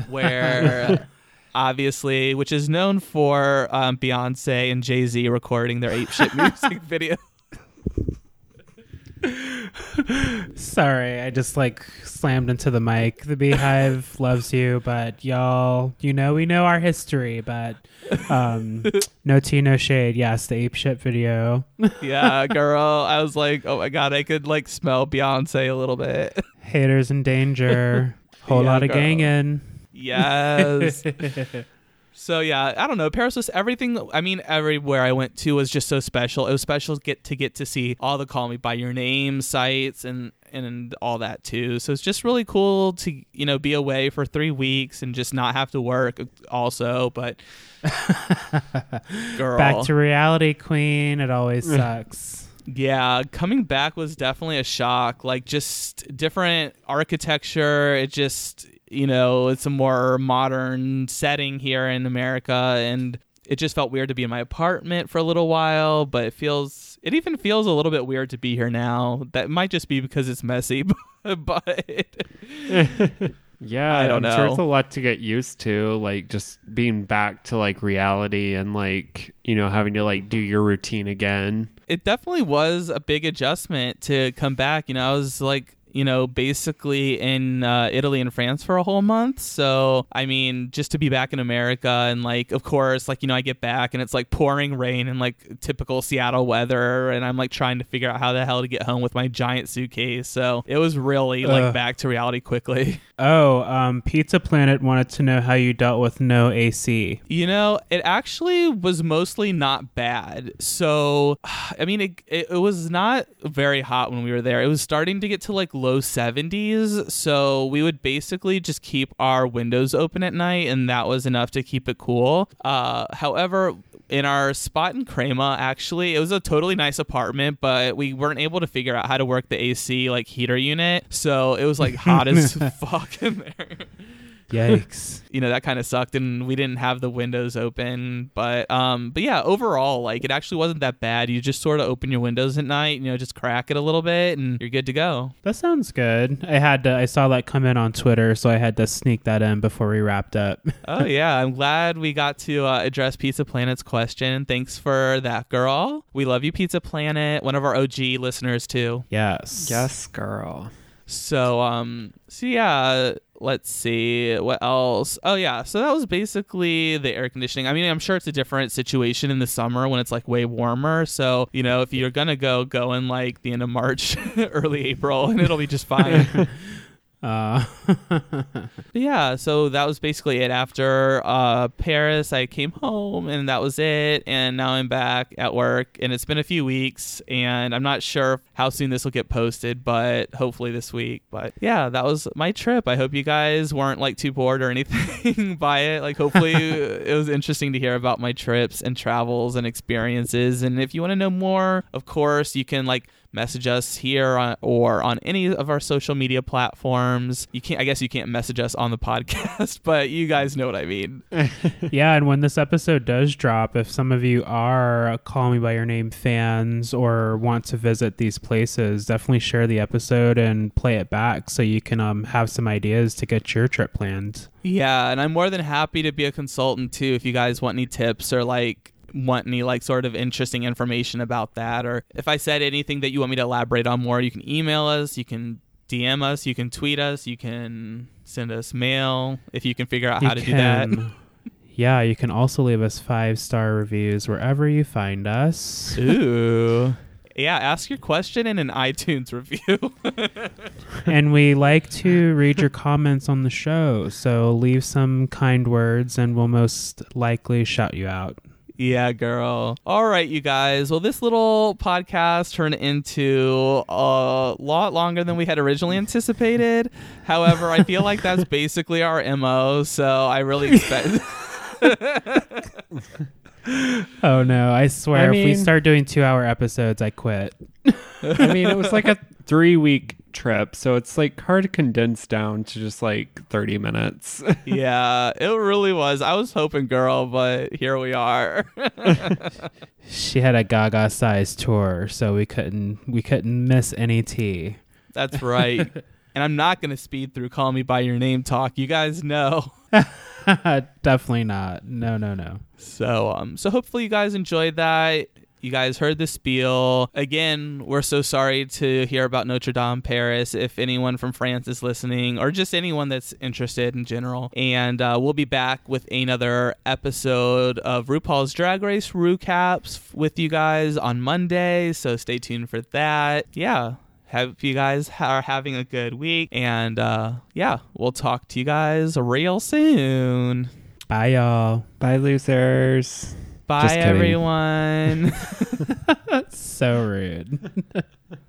where. Obviously, which is known for um, Beyonce and Jay Z recording their ape shit music video. Sorry, I just like slammed into the mic. The BeyHive loves you, but y'all, you know, we know our history, but um, no tea, no shade. Yes, the ape shit video. yeah, girl. I was like, oh my god, I could like smell Beyonce a little bit. Haters in danger. Whole Yeah, lot of girl. gangin'. Yes. So yeah, I don't know. Paris was everything. I mean, everywhere I went to was just so special. It was special to get to get to see all the "Call Me by Your Name" sites and and all that too. So it's just really cool to you know be away for three weeks and just not have to work. Also, but girl, Back to reality, queen. It always sucks. yeah, coming back was definitely a shock. Like just different architecture. It just you know it's a more modern setting here in America, and it just felt weird to be in my apartment for a little while. But it feels it even feels a little bit weird to be here now. That might just be because it's messy, but Yeah, I don't am sure know. it's a lot to get used to, like just being back to like reality and like you know having to like do your routine again. it definitely was a big adjustment to come back. You know, I was like, you know, basically in uh, Italy and France for a whole month. So, I mean, just to be back in America and like, of course, like, you know, I get back and it's like pouring rain and like typical Seattle weather. And I'm like trying to figure out how the hell to get home with my giant suitcase. So it was really like Ugh. back to reality quickly. Oh, um, Pizza Planet wanted to know how you dealt with no AC. You know, it actually was mostly not bad. So, I mean, it, it, it was not very hot when we were there. It was starting to get to like low 70s. So, we would basically just keep our windows open at night, and that was enough to keep it cool. Uh, however, in our spot in Crema, actually, it was a totally nice apartment, but we weren't able to figure out how to work the AC like heater unit. So, it was like hot as fuck in there Yikes. you know that kind of sucked and we didn't have the windows open but um but yeah overall like it actually wasn't that bad you just sort of open your windows at night you know just crack it a little bit and you're good to go that sounds good. I had to, I saw that come in on Twitter, so I had to sneak that in before we wrapped up. oh yeah i'm glad we got to uh, address pizza planet's question thanks for that girl we love you pizza planet one of our og listeners too yes. Yes, girl. So um so yeah, let's see what else. Oh yeah, so that was basically the air conditioning. I mean, I'm sure it's a different situation in the summer when it's like way warmer. So, you know, if you're to go go in like the end of March, early April and it'll be just fine. Uh, yeah, so that was basically it. After uh, Paris, I came home and that was it. And now I'm back at work, and it's been a few weeks, and I'm not sure how soon this will get posted, but hopefully this week. But yeah, that was my trip. I hope you guys weren't like too bored or anything by it. Like, hopefully, it was interesting to hear about my trips and travels and experiences. And if you want to know more, of course, you can like message us here on, or on any of our social media platforms. You can't, I guess, you can't message us on the podcast, but you guys know what I mean. yeah, and when this episode does drop, if some of you are Call Me By Your Name fans or want to visit these places, definitely share the episode and play it back so you can um, have some ideas to get your trip planned. Yeah, and I'm more than happy to be a consultant too if you guys want any tips or like want any like sort of interesting information about that or if I said anything that you want me to elaborate on more, you can email us, you can DM us, you can tweet us, you can send us mail if you can figure out You how to do that. Yeah, you can also leave us five star reviews wherever you find us. Ooh. Yeah, ask your question in an iTunes review. and we like to read your comments on the show, so leave some kind words and we'll most likely shout you out. Yeah, girl. All right, you guys. Well, this little podcast turned into a lot longer than we had originally anticipated. However, I feel like that's basically our MO, so I really expect. Oh no, I swear I if we start doing two hour episodes, I quit. I mean, it was like a three week trip, so it's like hard to condense down to just like 30 minutes. yeah, it really was. I was hoping, girl, but here we are. She had a gaga sized tour, so we couldn't we couldn't miss any tea. that's right. And I'm not going to speed through Call Me By Your Name talk. You guys know. Definitely not. No, no, no. So um so hopefully you guys enjoyed that. You guys heard the spiel. Again, we're so sorry to hear about Notre Dame Paris if anyone from France is listening or just anyone that's interested in general. And uh, we'll be back with another episode of RuPaul's Drag Race recaps with you guys on Monday, so stay tuned for that. Yeah. Hope you guys are having a good week. And uh, yeah, we'll talk to you guys real soon. Bye y'all. Bye, losers. Bye, everyone. so rude.